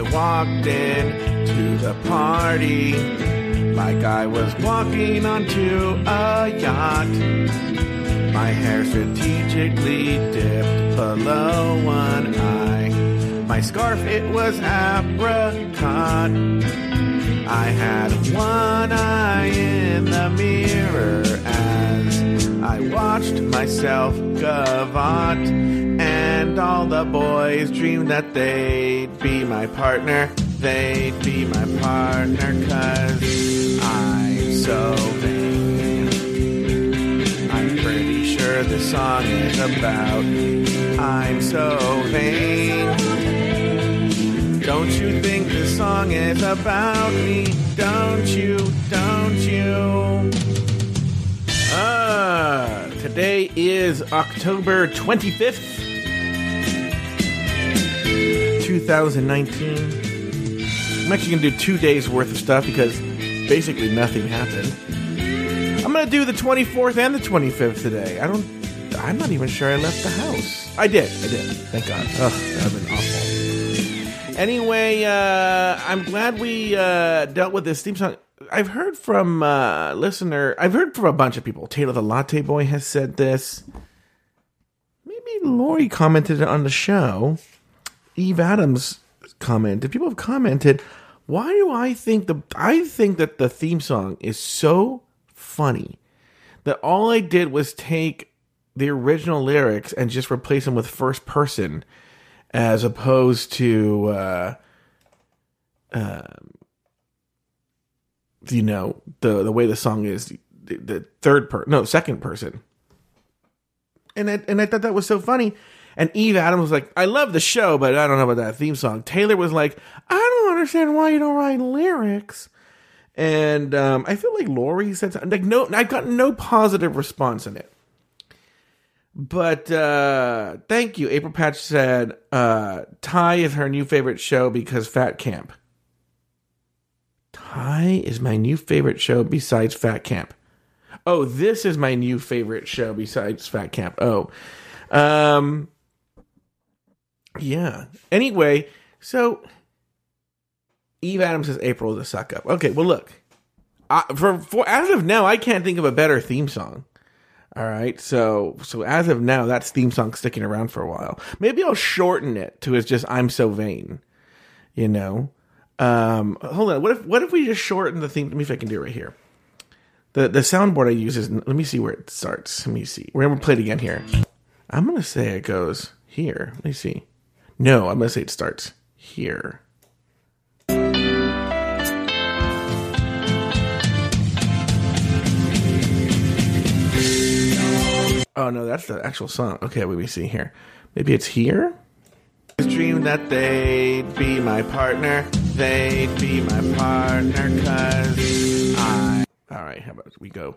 I walked in to the party like I was walking onto a yacht. My hair strategically dipped below one eye. My scarf, it was apricot. I had one eye in the mirror as I watched myself gavotte. And all the boys dreamed that they'd be my partner. They'd be my partner cause I'm so vain. I'm pretty sure the song is about I'm so vain. Don't you think the song is about me? Don't you? Don't you? Ah, today is October 25th, 2019. I'm actually going to do two days worth of stuff because basically nothing happened. I'm going to do the 24th and the 25th today. I don't, I'm not even sure I left the house. I did, I did. Thank God. Ugh, that would been awful. Anyway, uh, I'm glad we uh, dealt with this theme song. I've heard from uh, listener. I've heard from a bunch of people. Taylor the Latte Boy has said this. Maybe Lori commented on the show. Eve Adams commented. People have commented. Why do I think the? I think that the theme song is so funny that all I did was take the original lyrics and just replace them with first person as opposed to uh, um, you know the the way the song is the, the third per no second person and I, and I thought that was so funny and Eve Adams was like I love the show but I don't know about that theme song Taylor was like I don't understand why you don't write lyrics and um, I feel like Lori said something like no I got no positive response in it but uh thank you. April Patch said uh Ty is her new favorite show because Fat Camp. Ty is my new favorite show besides Fat Camp. Oh, this is my new favorite show besides Fat Camp. Oh. Um Yeah. Anyway, so Eve Adams says April is a suck up. Okay, well look. I, for, for as of now, I can't think of a better theme song. All right, so so as of now, that's theme song sticking around for a while. Maybe I'll shorten it to it's just I'm so vain, you know. Um, hold on, what if what if we just shorten the theme? Let me see if I can do it right here. The the soundboard I use is let me see where it starts. Let me see. We're gonna play it again here. I'm gonna say it goes here. Let me see. No, I'm gonna say it starts here. Oh no, that's the actual song. Okay, let me see here. Maybe it's here. Dream that they'd be my partner. They'd be my partner, cause I. All right, how about we go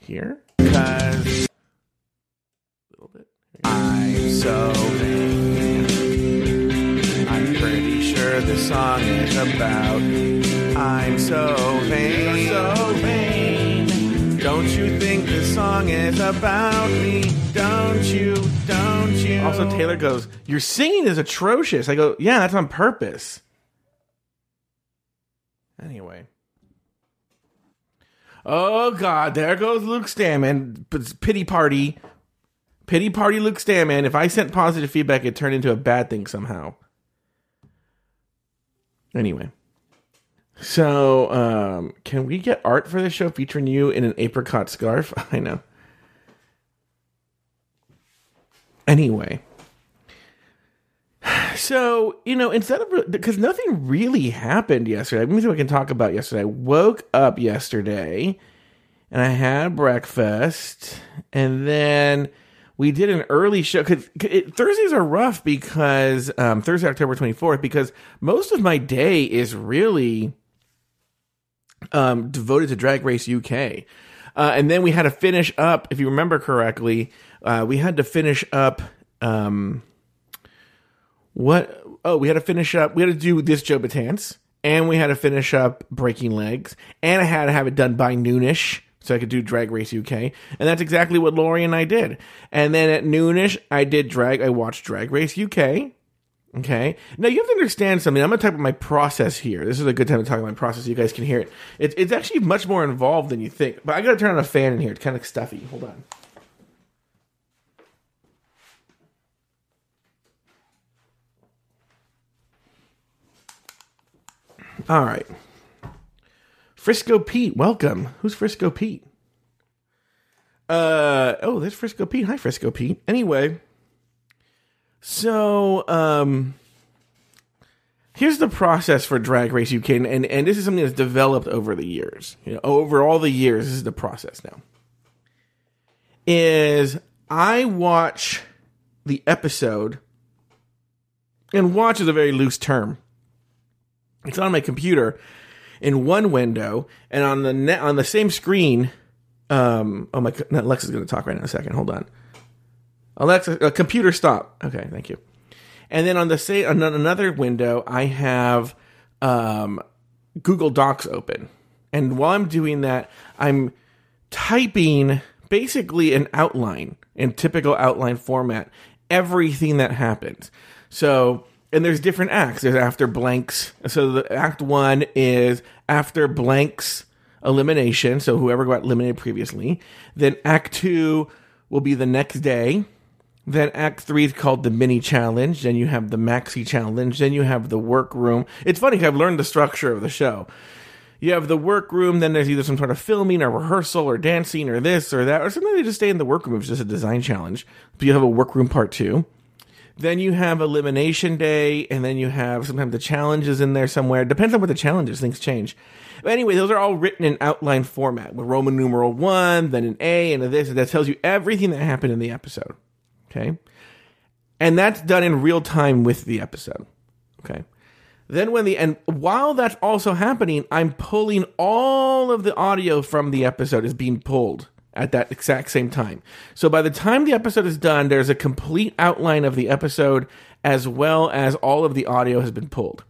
here? Cause a little bit. I'm so the song is about. I'm so vain. You're So vain. Don't you think this song is about me? Don't you? Don't you? Also, Taylor goes, Your singing is atrocious. I go, Yeah, that's on purpose. Anyway. Oh, God, there goes Luke Stamman. Pity party. Pity party Luke Stamman. If I sent positive feedback, it turned into a bad thing somehow. Anyway. So, um, can we get art for this show featuring you in an apricot scarf? I know. Anyway. So, you know, instead of because nothing really happened yesterday. Let me see what I can talk about yesterday. I woke up yesterday and I had breakfast and then we did an early show because Thursdays are rough because um, Thursday, October 24th, because most of my day is really um, devoted to Drag Race UK. Uh, and then we had to finish up, if you remember correctly, uh, we had to finish up. Um, what? Oh, we had to finish up. We had to do this Joe Betance, and we had to finish up Breaking Legs, and I had to have it done by noonish so I could do Drag Race UK, and that's exactly what Lori and I did. And then at noonish, I did drag. I watched Drag Race UK, Okay. Now you have to understand something. I'm going to talk about my process here. This is a good time to talk about my process. So you guys can hear it. It's it's actually much more involved than you think. But I got to turn on a fan in here. It's kind of stuffy. Hold on. All right. Frisco Pete, welcome. Who's Frisco Pete? Uh oh, there's Frisco Pete. Hi, Frisco Pete. Anyway, so um, here's the process for Drag Race UK, and and this is something that's developed over the years. You know, over all the years, this is the process now. Is I watch the episode, and watch is a very loose term. It's on my computer in one window, and on the on the same screen. Um, oh my, Alexa's going to talk right in a second. Hold on. Alexa, uh, computer stop. Okay, thank you. And then on the say on another window, I have um, Google Docs open, and while I'm doing that, I'm typing basically an outline in typical outline format everything that happens. So and there's different acts. There's after blanks. So the act one is after blanks elimination. So whoever got eliminated previously. Then act two will be the next day. Then act three is called the mini challenge. Then you have the maxi challenge. Then you have the workroom. It's funny because I've learned the structure of the show. You have the workroom, then there's either some sort of filming or rehearsal or dancing or this or that, or sometimes they just stay in the workroom. It's just a design challenge. But you have a workroom part two. Then you have elimination day, and then you have sometimes the challenges in there somewhere. Depends on what the challenges. Things change. But anyway, those are all written in outline format with Roman numeral one, then an A, and a this. And that tells you everything that happened in the episode. Okay. And that's done in real time with the episode. Okay. Then when the and while that's also happening, I'm pulling all of the audio from the episode is being pulled at that exact same time. So by the time the episode is done, there's a complete outline of the episode as well as all of the audio has been pulled.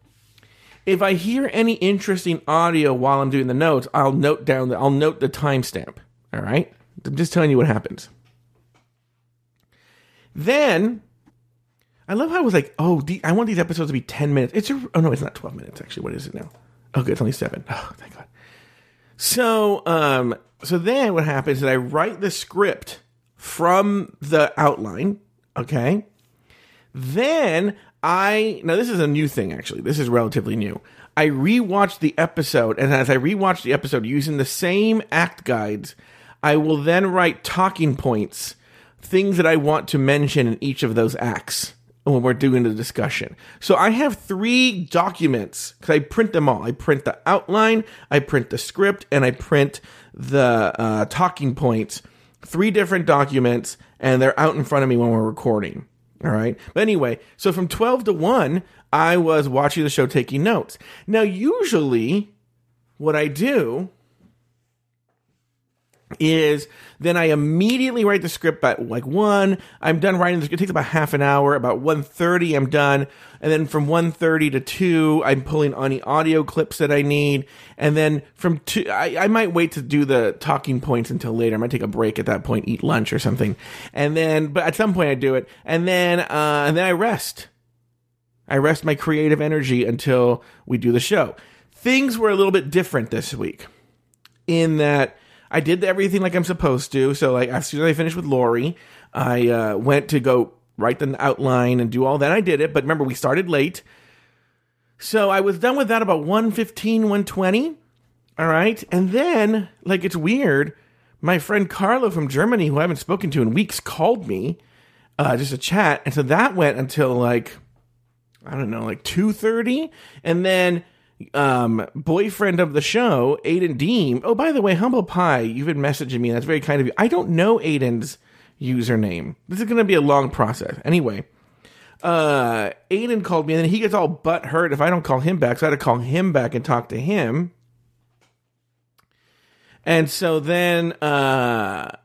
If I hear any interesting audio while I'm doing the notes, I'll note down the, I'll note the timestamp. All right? I'm just telling you what happens. Then I love how I was like, oh, I want these episodes to be 10 minutes. It's a, oh no, it's not 12 minutes actually. What is it now? Okay, it's only 7. Oh, thank God. So, um, so then what happens is I write the script from the outline, okay? Then I now this is a new thing actually. This is relatively new. I rewatch the episode, and as I rewatch the episode using the same act guides, I will then write talking points, things that I want to mention in each of those acts when we're doing the discussion. So I have three documents because I print them all. I print the outline, I print the script, and I print the uh, talking points. Three different documents, and they're out in front of me when we're recording. All right. But anyway, so from 12 to 1, I was watching the show taking notes. Now, usually, what I do is then I immediately write the script by like one. I'm done writing. It takes about half an hour. About 1.30, I'm done. And then from 1.30 to 2, I'm pulling any audio clips that I need. And then from 2, I, I might wait to do the talking points until later. I might take a break at that point, eat lunch or something. And then, but at some point I do it. And then, uh, and then I rest. I rest my creative energy until we do the show. Things were a little bit different this week in that I did everything like I'm supposed to. So like as soon as I finished with Lori, I uh, went to go write the outline and do all that. I did it, but remember we started late. So I was done with that about 115, 120. All right. And then, like, it's weird. My friend Carlo from Germany, who I haven't spoken to in weeks, called me uh, just a chat. And so that went until like, I don't know, like 2.30. And then um, boyfriend of the show, Aiden Deem. Oh, by the way, Humble Pie, you've been messaging me. That's very kind of you. I don't know Aiden's username. This is going to be a long process. Anyway, uh, Aiden called me and then he gets all butt hurt if I don't call him back. So I had to call him back and talk to him. And so then, uh,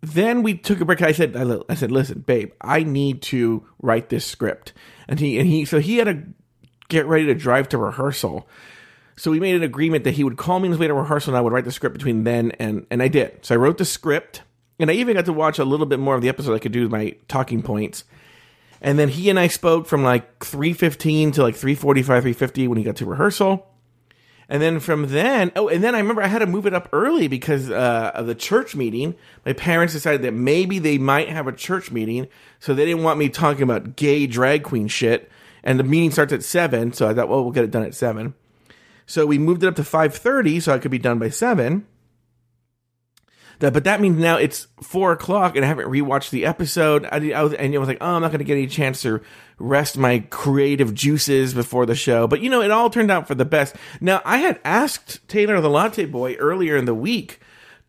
then we took a break. I said, I said, listen, babe, I need to write this script. And he, and he, so he had to get ready to drive to rehearsal. So we made an agreement that he would call me on his way to rehearsal and I would write the script between then and, and I did. So I wrote the script and I even got to watch a little bit more of the episode I could do my talking points. And then he and I spoke from like 3.15 to like 3.45, 3.50 when he got to rehearsal. And then from then, oh, and then I remember I had to move it up early because uh, of the church meeting. My parents decided that maybe they might have a church meeting, so they didn't want me talking about gay drag queen shit. And the meeting starts at seven, so I thought, well, we'll get it done at seven. So we moved it up to five thirty, so I could be done by seven. That, but that means now it's four o'clock, and I haven't rewatched the episode. I, I was, and I was like, oh, I'm not going to get any chance to rest my creative juices before the show. But you know, it all turned out for the best. Now, I had asked Taylor the Latte Boy earlier in the week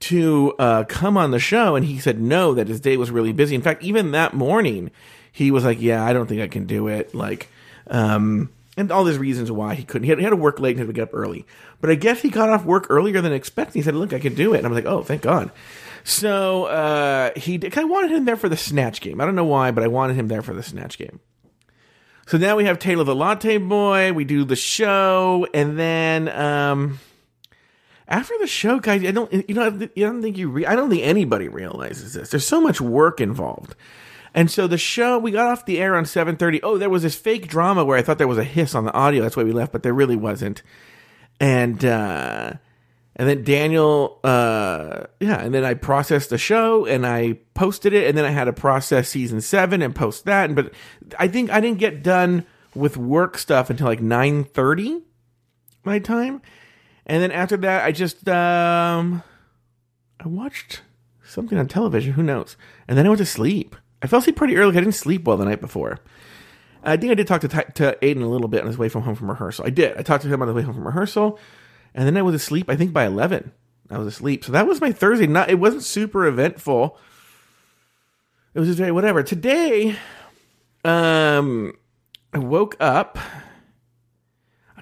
to uh, come on the show, and he said no, that his day was really busy. In fact, even that morning, he was like, "Yeah, I don't think I can do it." Like, um, and all these reasons why he couldn't. He had, he had to work late and had to get up early. But I guess he got off work earlier than expected. He said, "Look, I can do it." And I'm like, "Oh, thank God." So uh, he did, I wanted him there for the snatch game. I don't know why, but I wanted him there for the snatch game. So now we have Taylor the Latte Boy. We do the show, and then um, after the show, guys, I don't you know you don't think you re- I don't think anybody realizes this. There's so much work involved. And so the show we got off the air on 7:30. Oh, there was this fake drama where I thought there was a hiss on the audio. That's why we left, but there really wasn't. And uh and then Daniel, uh, yeah, and then I processed the show and I posted it, and then I had to process season seven and post that. But I think I didn't get done with work stuff until like nine thirty my time, and then after that, I just um, I watched something on television. Who knows? And then I went to sleep. I fell asleep pretty early. I didn't sleep well the night before. I think I did talk to to Aiden a little bit on his way from home from rehearsal. I did. I talked to him on the way home from rehearsal and then I was asleep. I think by eleven, I was asleep. So that was my Thursday. Not it wasn't super eventful. It was just very whatever. Today, um, I woke up.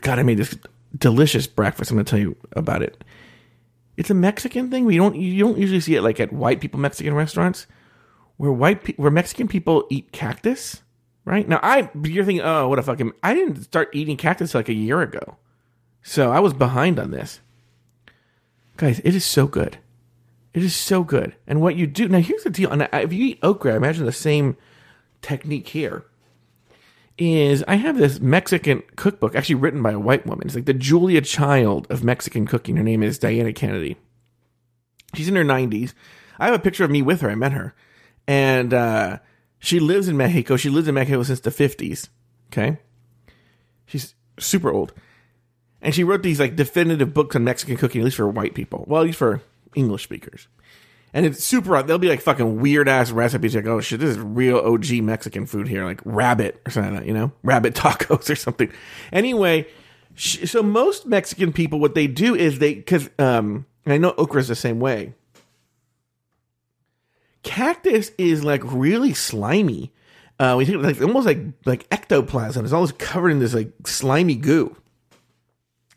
God, I made this delicious breakfast. I'm going to tell you about it. It's a Mexican thing. We don't you don't usually see it like at white people Mexican restaurants, where white pe- where Mexican people eat cactus. Right now, I you're thinking, oh, what a fucking! I didn't start eating cactus like a year ago. So I was behind on this. Guys, it is so good. It is so good. And what you do now, here's the deal. And if you eat okra, I imagine the same technique here. Is I have this Mexican cookbook actually written by a white woman. It's like the Julia Child of Mexican cooking. Her name is Diana Kennedy. She's in her 90s. I have a picture of me with her. I met her. And uh, she lives in Mexico. She lives in Mexico since the 50s. Okay. She's super old and she wrote these like definitive books on Mexican cooking, at least for white people. Well, at least for English speakers. And it's super. They'll be like fucking weird ass recipes. Like, oh shit, this is real OG Mexican food here, like rabbit or something like that, you know, rabbit tacos or something. Anyway, so most Mexican people, what they do is they, because um, I know okra is the same way. Cactus is like really slimy. Uh, we think like almost like like ectoplasm. It's always covered in this like slimy goo.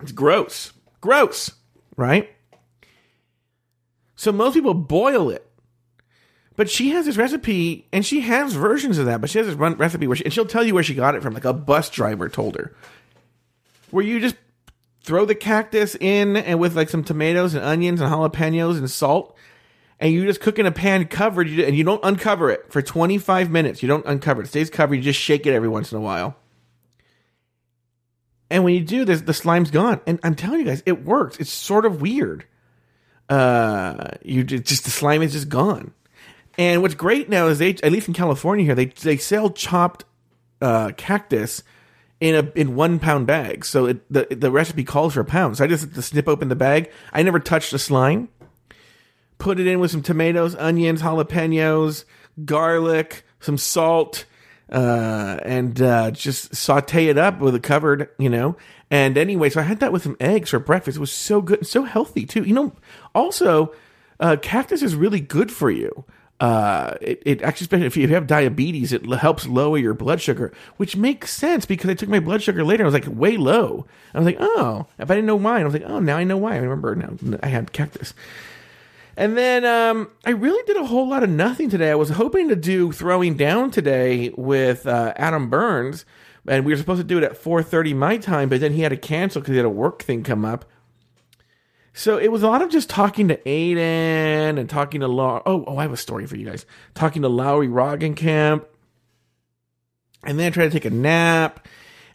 It's gross. Gross, right? So most people boil it. But she has this recipe, and she has versions of that, but she has this recipe where she, and she'll tell you where she got it from, like a bus driver told her. Where you just throw the cactus in and with like some tomatoes and onions and jalapenos and salt, and you just cook in a pan covered, and you don't uncover it for 25 minutes. You don't uncover it. It stays covered. You just shake it every once in a while. And when you do this, the slime's gone. And I'm telling you guys, it works. It's sort of weird. Uh, you just the slime is just gone. And what's great now is they, at least in California here, they they sell chopped uh, cactus in a in one pound bags. So it, the the recipe calls for a pound. So I just snip open the bag. I never touched the slime. Put it in with some tomatoes, onions, jalapenos, garlic, some salt uh, and uh, just saute it up with a covered, you know. And anyway, so I had that with some eggs for breakfast. It was so good and so healthy too. You know, also, uh, cactus is really good for you. Uh, it, it actually, especially if you have diabetes, it helps lower your blood sugar, which makes sense because I took my blood sugar later. I was like way low. I was like, oh, if I didn't know why, I was like, oh, now I know why. I remember now I had cactus. And then um, I really did a whole lot of nothing today. I was hoping to do throwing down today with uh, Adam Burns, and we were supposed to do it at 4:30 my time, but then he had to cancel because he had a work thing come up. So it was a lot of just talking to Aiden and talking to Laura. Oh, oh, I have a story for you guys. Talking to Lori Roggenkamp And then I tried to take a nap.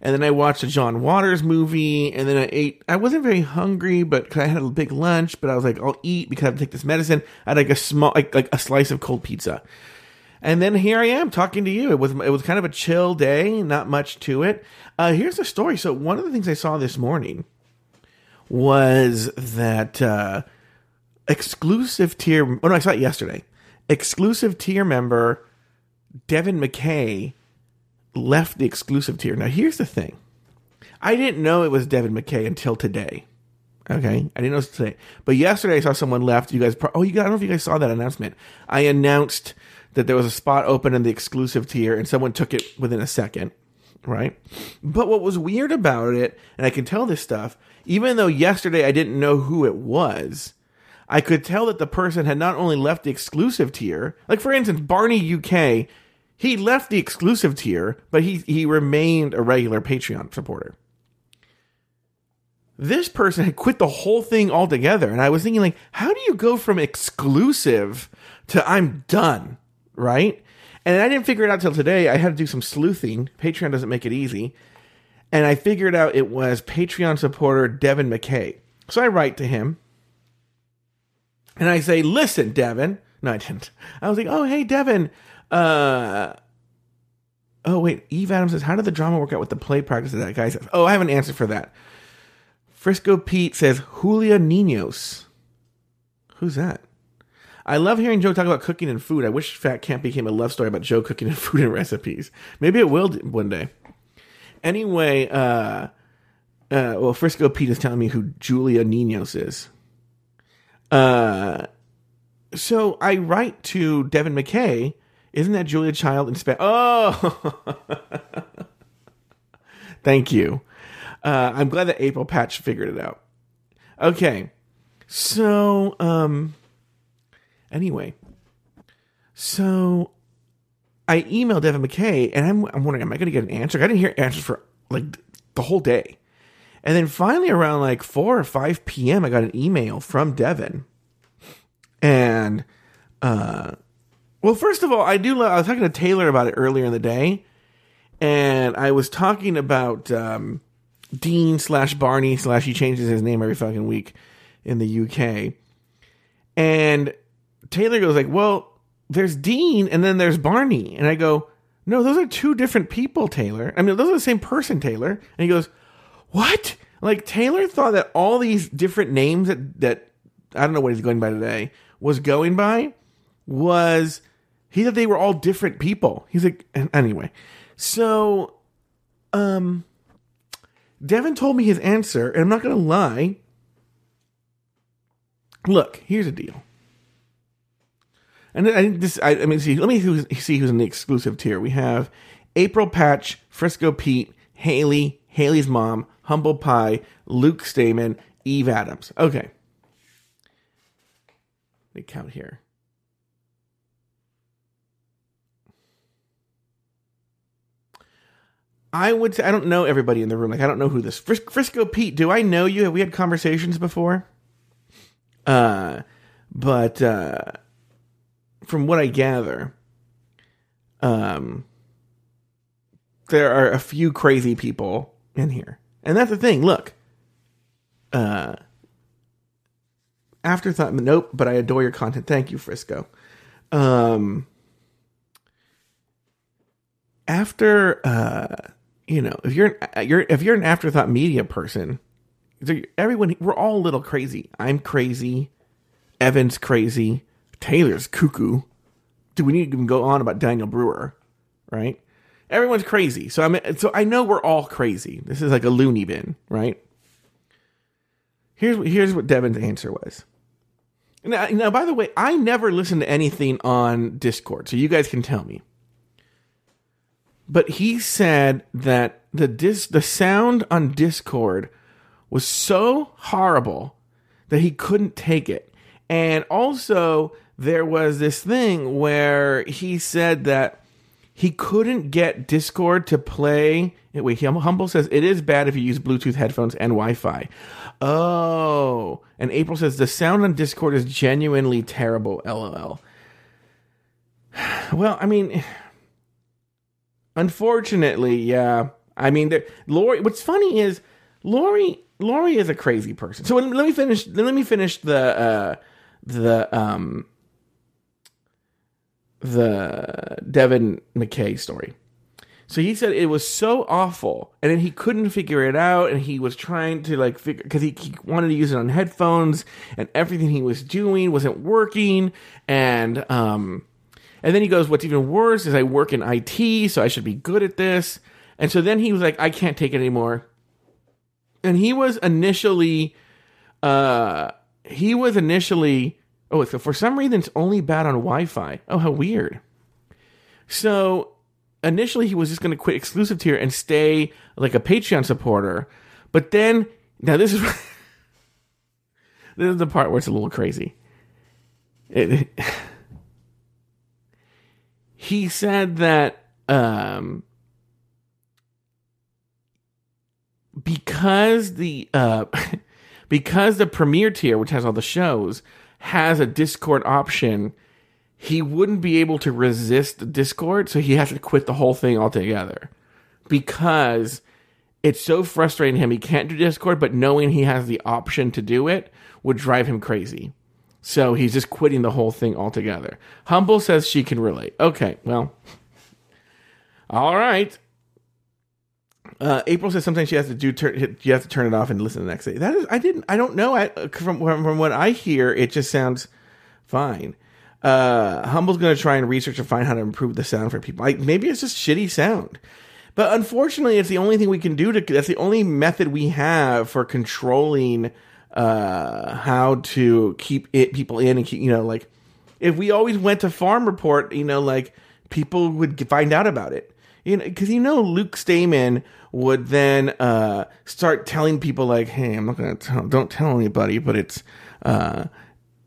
And then I watched a John Waters movie. And then I ate. I wasn't very hungry, but I had a big lunch. But I was like, I'll eat because I have to take this medicine. I had like a small, like, like a slice of cold pizza. And then here I am talking to you. It was it was kind of a chill day, not much to it. Uh, here's the story. So one of the things I saw this morning was that uh, exclusive tier. Oh no, I saw it yesterday. Exclusive tier member Devin McKay left the exclusive tier. Now here's the thing. I didn't know it was Devin McKay until today. Okay, I didn't know today, but yesterday I saw someone left. You guys, oh, you guys, I don't know if you guys saw that announcement. I announced that there was a spot open in the exclusive tier, and someone took it within a second, right? But what was weird about it, and I can tell this stuff, even though yesterday I didn't know who it was, I could tell that the person had not only left the exclusive tier, like for instance, Barney UK, he left the exclusive tier, but he he remained a regular Patreon supporter. This person had quit the whole thing altogether, and I was thinking, like, how do you go from exclusive to I'm done, right? And I didn't figure it out till today. I had to do some sleuthing. Patreon doesn't make it easy. And I figured out it was Patreon supporter Devin McKay. So I write to him and I say, listen, Devin. No, I didn't. I was like, oh, hey, Devin. Uh, oh, wait. Eve Adams says, how did the drama work out with the play practice that guy says? Oh, I have an answer for that. Frisco Pete says, Julia Ninos. Who's that? I love hearing Joe talk about cooking and food. I wish Fat Camp became a love story about Joe cooking and food and recipes. Maybe it will one day. Anyway, uh, uh, well, Frisco Pete is telling me who Julia Ninos is. Uh, so I write to Devin McKay. Isn't that Julia Child in Spanish? Oh, thank you. Uh, I'm glad that April Patch figured it out. Okay, so um, anyway, so I emailed Devin McKay, and I'm, I'm wondering, am I going to get an answer? I didn't hear answers for like the whole day. And then finally, around like 4 or 5 p.m., I got an email from Devin. And, uh, well, first of all, I do love, I was talking to Taylor about it earlier in the day. And I was talking about um, Dean slash Barney slash he changes his name every fucking week in the UK. And Taylor goes like, well, there's Dean and then there's Barney. And I go, no, those are two different people, Taylor. I mean, those are the same person, Taylor. And he goes, what? Like Taylor thought that all these different names that that I don't know what he's going by today was going by was he thought they were all different people. He's like anyway. So um Devin told me his answer, and I'm not gonna lie. Look, here's the deal. And I this I, I mean see let me see who's in the exclusive tier. We have April Patch, Frisco Pete, Haley, Haley's mom, Humble Pie, Luke Stamen, Eve Adams. Okay. Me count here. I would say I don't know everybody in the room. Like I don't know who this Fris- Frisco Pete. Do I know you? Have we had conversations before? Uh, but uh, from what I gather, um, there are a few crazy people in here. And that's the thing. Look, uh, afterthought. Nope, but I adore your content. Thank you, Frisco. Um, after, uh, you know, if you're you're if you're an afterthought media person, everyone we're all a little crazy. I'm crazy. Evan's crazy. Taylor's cuckoo. Do we need to go on about Daniel Brewer? Right? Everyone's crazy. So I mean, so I know we're all crazy. This is like a loony bin, right? Here's here's what Devin's answer was. Now, now, by the way, I never listen to anything on Discord, so you guys can tell me. But he said that the dis- the sound on Discord was so horrible that he couldn't take it. And also, there was this thing where he said that he couldn't get Discord to play. Wait, Humble says it is bad if you use Bluetooth headphones and Wi Fi. Oh, and April says the sound on Discord is genuinely terrible. LOL. Well, I mean, Unfortunately, yeah. I mean, Lori. What's funny is Lori. Lori is a crazy person. So let me finish. Let me finish the uh, the um the Devin McKay story. So he said it was so awful, and then he couldn't figure it out, and he was trying to like figure because he, he wanted to use it on headphones, and everything he was doing wasn't working, and um, and then he goes, "What's even worse is I work in IT, so I should be good at this." And so then he was like, "I can't take it anymore," and he was initially, uh, he was initially, oh, so for some reason it's only bad on Wi-Fi. Oh, how weird. So initially he was just going to quit exclusive tier and stay like a Patreon supporter. But then, now this is this is the part where it's a little crazy. It, he said that um, because the uh, because the premier tier, which has all the shows, has a Discord option he wouldn't be able to resist Discord, so he has to quit the whole thing altogether because it's so frustrating him. He can't do Discord, but knowing he has the option to do it would drive him crazy. So he's just quitting the whole thing altogether. Humble says she can relate. Okay, well, all right. Uh, April says sometimes she has to do turn. You have to turn it off and listen the next day. That is, I didn't. I don't know. I, from from what I hear, it just sounds fine. Uh, Humble's going to try and research and find how to improve the sound for people. Like maybe it's just shitty sound. But unfortunately, it's the only thing we can do to. That's the only method we have for controlling uh, how to keep it people in and keep you know like if we always went to Farm Report, you know, like people would find out about it. You know, because you know Luke Stamen would then uh, start telling people like, "Hey, I'm not gonna tell, don't tell anybody, but it's uh,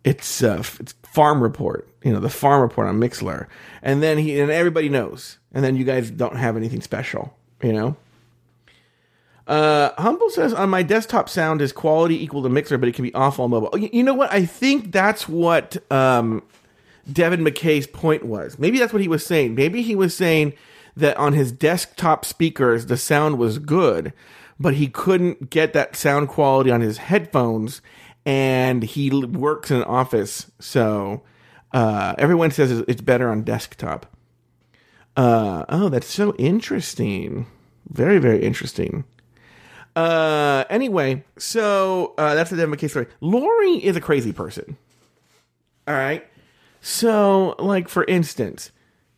it's uh, it's farm report, you know, the farm report on Mixlr, and then he and everybody knows, and then you guys don't have anything special, you know. Uh, Humble says on my desktop sound is quality equal to Mixlr, but it can be off on mobile. You, you know what? I think that's what um, Devin McKay's point was. Maybe that's what he was saying. Maybe he was saying that on his desktop speakers the sound was good, but he couldn't get that sound quality on his headphones and he works in an office, so uh, everyone says it's better on desktop. Uh, oh, that's so interesting. Very, very interesting. Uh, anyway, so uh, that's the Devin McKay story. Lori is a crazy person. All right. So, like for instance,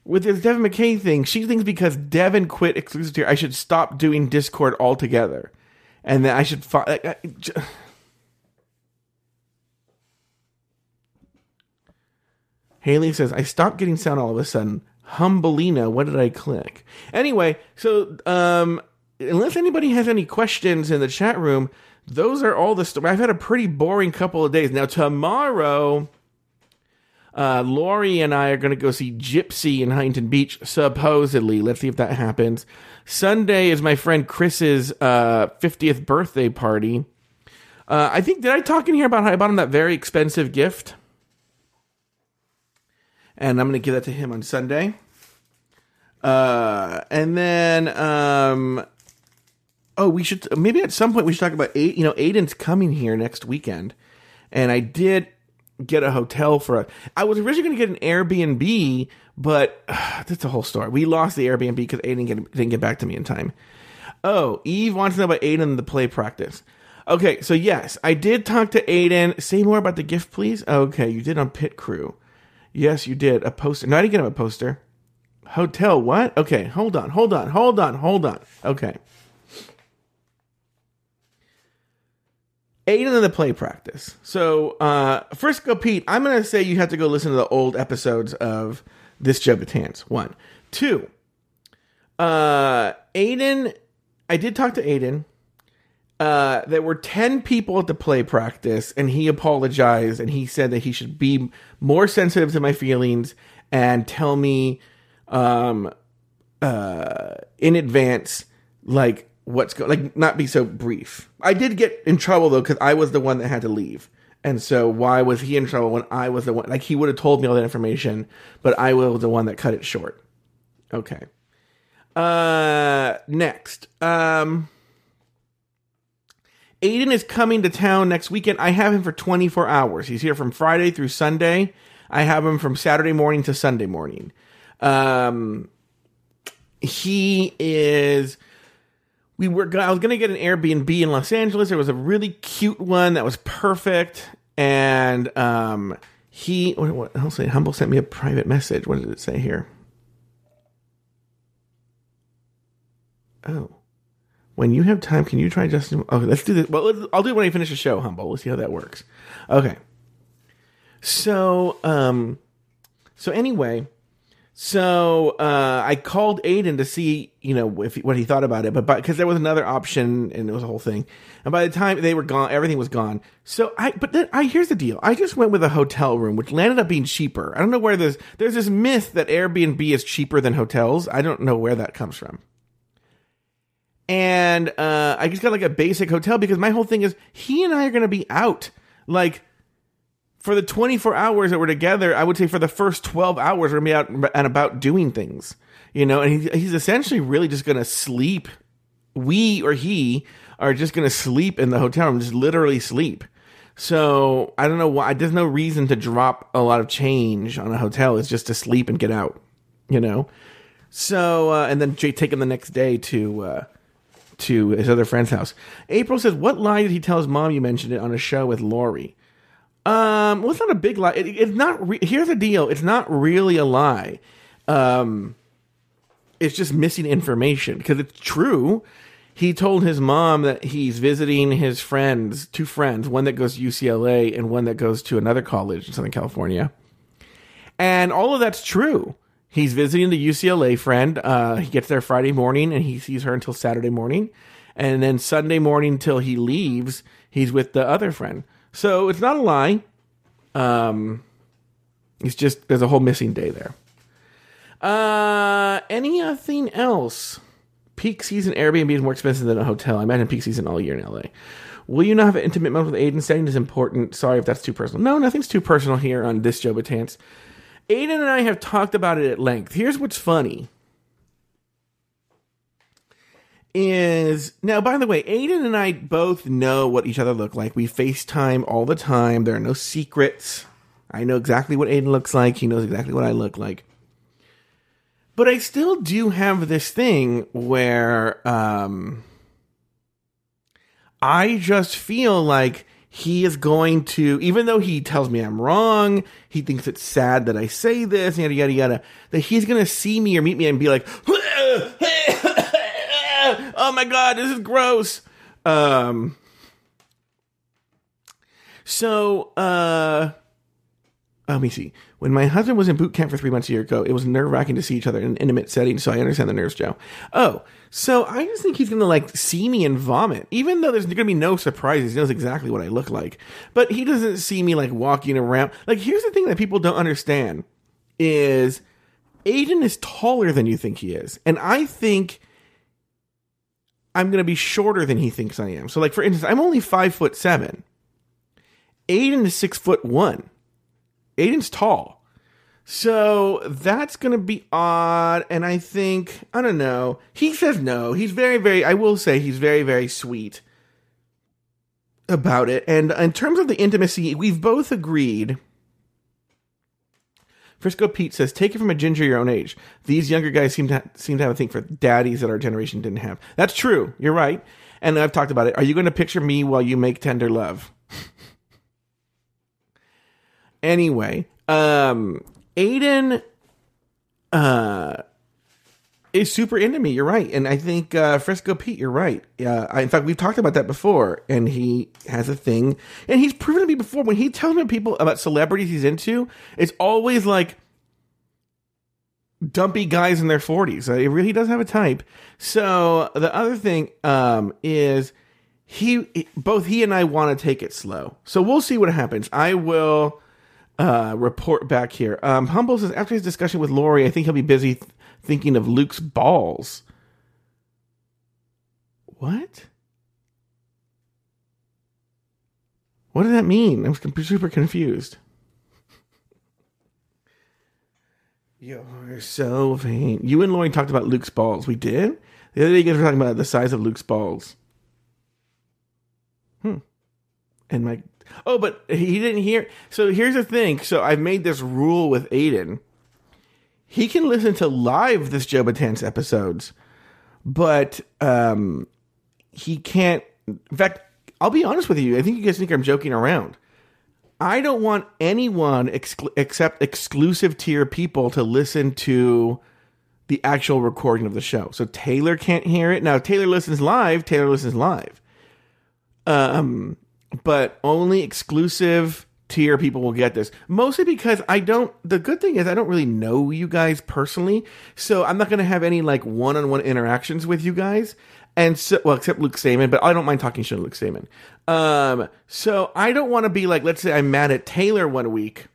with this Devin McKay thing, she thinks because Devin quit exclusive tier, I should stop doing Discord altogether, and then I should. Fi- Haley says, I stopped getting sound all of a sudden. Humbelina, what did I click? Anyway, so um, unless anybody has any questions in the chat room, those are all the stories. I've had a pretty boring couple of days. Now, tomorrow, uh, Lori and I are going to go see Gypsy in Huntington Beach, supposedly. Let's see if that happens. Sunday is my friend Chris's uh, 50th birthday party. Uh, I think, did I talk in here about how I bought him that very expensive gift? and I'm going to give that to him on Sunday. Uh, and then, um, oh, we should maybe at some point we should talk about eight. You know, Aiden's coming here next weekend, and I did get a hotel for a. I was originally going to get an Airbnb, but uh, that's a whole story. We lost the Airbnb because Aiden didn't get, didn't get back to me in time. Oh, Eve wants to know about Aiden the play practice. Okay, so yes, I did talk to Aiden. Say more about the gift, please. Okay, you did on Pit Crew. Yes, you did. A poster. No, I didn't get him a poster. Hotel, what? Okay, hold on, hold on, hold on, hold on. Okay. Aiden in the play practice. So, uh, Frisco Pete. I'm going to say you have to go listen to the old episodes of This Joe Betance. One. Two. Uh, Aiden, I did talk to Aiden uh, there were 10 people at the play practice and he apologized and he said that he should be more sensitive to my feelings and tell me um, uh, in advance like what's going like not be so brief i did get in trouble though because i was the one that had to leave and so why was he in trouble when i was the one like he would have told me all that information but i was the one that cut it short okay Uh, next, um, Aiden is coming to town next weekend. I have him for 24 hours. He's here from Friday through Sunday. I have him from Saturday morning to Sunday morning. Um, he is. We were. I was gonna get an Airbnb in Los Angeles. There was a really cute one that was perfect, and um, he. What, what else? Humble sent me a private message. What did it say here? Oh. When you have time, can you try Justin? Okay, let's do this. Well, I'll do it when I finish the show, Humble. We'll see how that works. Okay. So, um, so anyway, so uh, I called Aiden to see, you know, if what he thought about it, but because there was another option and it was a whole thing, and by the time they were gone, everything was gone. So I, but then I here's the deal: I just went with a hotel room, which landed up being cheaper. I don't know where there's there's this myth that Airbnb is cheaper than hotels. I don't know where that comes from and uh, I just got like a basic hotel because my whole thing is he and I are going to be out like for the 24 hours that we're together. I would say for the first 12 hours we're going to be out and about doing things, you know. And he, he's essentially really just going to sleep. We or he are just going to sleep in the hotel room, just literally sleep. So I don't know why. There's no reason to drop a lot of change on a hotel. It's just to sleep and get out, you know. So uh, and then Jay take him the next day to. Uh, to his other friend's house. April says, "What lie did he tell his mom? You mentioned it on a show with Lori." Um, well, it's not a big lie. It, it's not. Re- Here's the deal. It's not really a lie. Um, it's just missing information because it's true. He told his mom that he's visiting his friends, two friends, one that goes to UCLA and one that goes to another college in Southern California. And all of that's true. He's visiting the UCLA friend. Uh, he gets there Friday morning and he sees her until Saturday morning. And then Sunday morning till he leaves, he's with the other friend. So it's not a lie. Um, it's just there's a whole missing day there. Uh, anything else? Peak season Airbnb is more expensive than a hotel. I imagine peak season all year in LA. Will you not have an intimate moment with Aiden? Setting is important. Sorry if that's too personal. No, nothing's too personal here on this Joe Betance. Aiden and I have talked about it at length. Here's what's funny. Is now, by the way, Aiden and I both know what each other look like. We FaceTime all the time. There are no secrets. I know exactly what Aiden looks like. He knows exactly what I look like. But I still do have this thing where um, I just feel like he is going to, even though he tells me I'm wrong, he thinks it's sad that I say this, yada, yada, yada, that he's going to see me or meet me and be like, oh my God, this is gross. Um, so, uh, let me see. When my husband was in boot camp for three months a year ago, it was nerve wracking to see each other in an intimate setting, so I understand the nerves, Joe. Oh, so I just think he's gonna like see me and vomit, even though there's gonna be no surprises. He knows exactly what I look like, but he doesn't see me like walking around. Like, here's the thing that people don't understand: is Aiden is taller than you think he is, and I think I'm gonna be shorter than he thinks I am. So, like for instance, I'm only five foot seven. Aiden is six foot one. Aiden's tall. So that's going to be odd. And I think, I don't know. He says no. He's very, very, I will say he's very, very sweet about it. And in terms of the intimacy, we've both agreed. Frisco Pete says, "Take it from a ginger your own age. These younger guys seem to seem to have a thing for daddies that our generation didn't have. That's true. You're right. And I've talked about it. Are you going to picture me while you make tender love? anyway, um, Aiden uh, is super into me. You're right, and I think uh, Frisco Pete, you're right. Uh, I, in fact, we've talked about that before, and he has a thing, and he's proven to me before when he tells me people about celebrities he's into. It's always like dumpy guys in their 40s. He really does have a type. So the other thing um, is he both he and I want to take it slow. So we'll see what happens. I will uh, report back here. Um, Humble says after his discussion with Lori, I think he'll be busy th- thinking of Luke's balls. What? What does that mean? I'm super confused. You're so vain. You and Lauren talked about Luke's balls. We did? The other day, you guys were talking about the size of Luke's balls. Hmm. And my. Oh, but he didn't hear. So here's the thing. So I've made this rule with Aiden. He can listen to live this Joe Betance episodes, but um, he can't. In fact, I'll be honest with you. I think you guys think I'm joking around. I don't want anyone except exclusive tier people to listen to the actual recording of the show. So Taylor can't hear it. Now Taylor listens live, Taylor listens live. Um but only exclusive tier people will get this. Mostly because I don't the good thing is I don't really know you guys personally. So I'm not going to have any like one-on-one interactions with you guys. And so, well, except Luke Stamen, but I don't mind talking shit to Luke Stamen. Um, so I don't want to be like, let's say I'm mad at Taylor one week.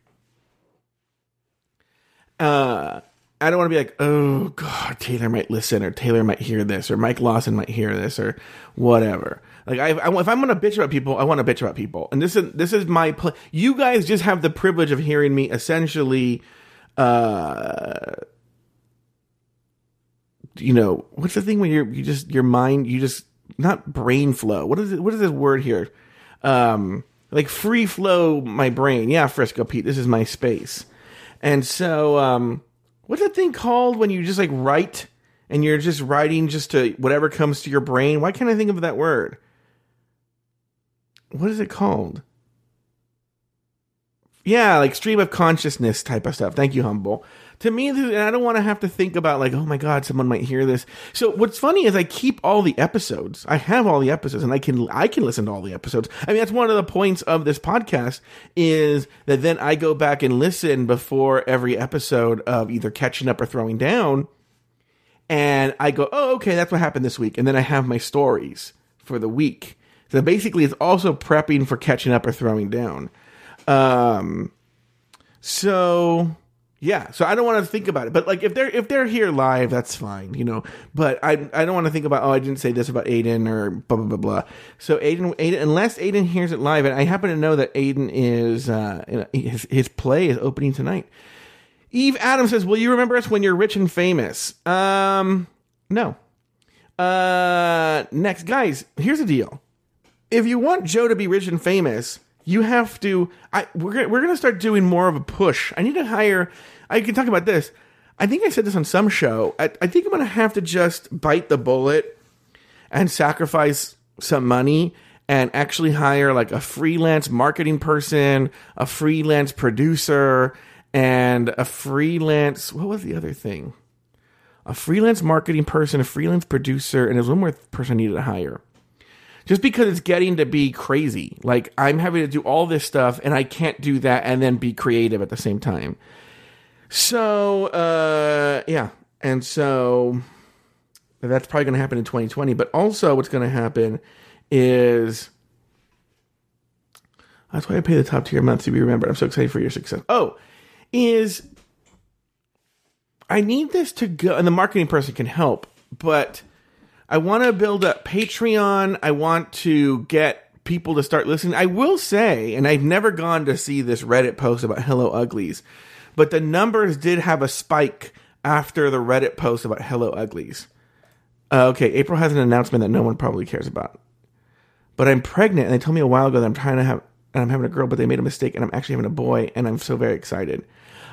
Uh, I don't want to be like, oh god, Taylor might listen, or Taylor might hear this, or Mike Lawson might hear this, or whatever. Like, I, I if I'm gonna bitch about people, I want to bitch about people, and this is this is my. Pl- you guys just have the privilege of hearing me essentially, uh, you know, what's the thing when you're you just your mind you just not brain flow. What is it? What is this word here? Um, like free flow my brain. Yeah, Frisco Pete, this is my space. And so, um, what's that thing called when you just like write and you're just writing just to whatever comes to your brain? Why can't I think of that word? What is it called? Yeah, like stream of consciousness type of stuff. Thank you, humble to me, and I don't want to have to think about like, oh my god, someone might hear this. So what's funny is I keep all the episodes. I have all the episodes, and I can I can listen to all the episodes. I mean, that's one of the points of this podcast is that then I go back and listen before every episode of either catching up or throwing down, and I go, oh, okay, that's what happened this week, and then I have my stories for the week. So basically, it's also prepping for catching up or throwing down. Um, so yeah, so I don't want to think about it. But like if they're if they're here live, that's fine, you know. But I I don't want to think about oh I didn't say this about Aiden or blah blah blah blah. So Aiden Aiden unless Aiden hears it live, and I happen to know that Aiden is uh his his play is opening tonight. Eve Adams says, "Will you remember us when you're rich and famous?" Um, no. Uh, next, guys. Here's the deal. If you want Joe to be rich and famous, you have to. I we're we're gonna start doing more of a push. I need to hire. I can talk about this. I think I said this on some show. I, I think I'm gonna have to just bite the bullet and sacrifice some money and actually hire like a freelance marketing person, a freelance producer, and a freelance. What was the other thing? A freelance marketing person, a freelance producer, and there's one more person I needed to hire just because it's getting to be crazy. Like I'm having to do all this stuff and I can't do that and then be creative at the same time. So, uh, yeah. And so that's probably going to happen in 2020. But also, what's going to happen is that's why I pay the top tier month to be remembered. I'm so excited for your success. Oh, is I need this to go, and the marketing person can help, but I want to build up Patreon. I want to get people to start listening. I will say, and I've never gone to see this Reddit post about Hello Uglies, but the numbers did have a spike after the Reddit post about Hello Uglies. Uh, okay, April has an announcement that no one probably cares about. But I'm pregnant, and they told me a while ago that I'm trying to have, and I'm having a girl, but they made a mistake, and I'm actually having a boy, and I'm so very excited.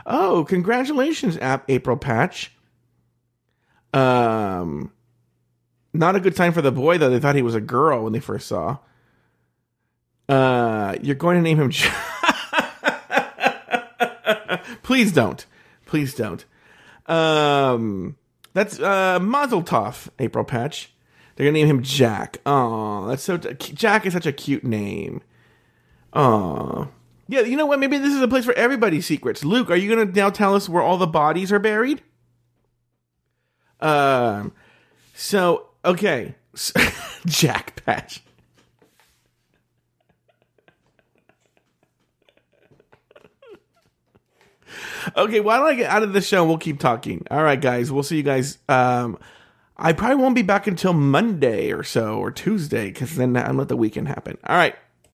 Oh, congratulations, App April Patch. Um, not a good sign for the boy, though. They thought he was a girl when they first saw. Uh, you're going to name him. Please don't. Please don't. Um, that's uh, Mazel Tov, April Patch. They're gonna name him Jack. Oh, that's so. Jack is such a cute name. Oh, yeah. You know what? Maybe this is a place for everybody's secrets. Luke, are you gonna now tell us where all the bodies are buried? Um. So Okay, Jack Patch. okay, why don't I get out of the show? We'll keep talking. All right, guys. We'll see you guys. Um, I probably won't be back until Monday or so or Tuesday because then I'm let the weekend happen. All right.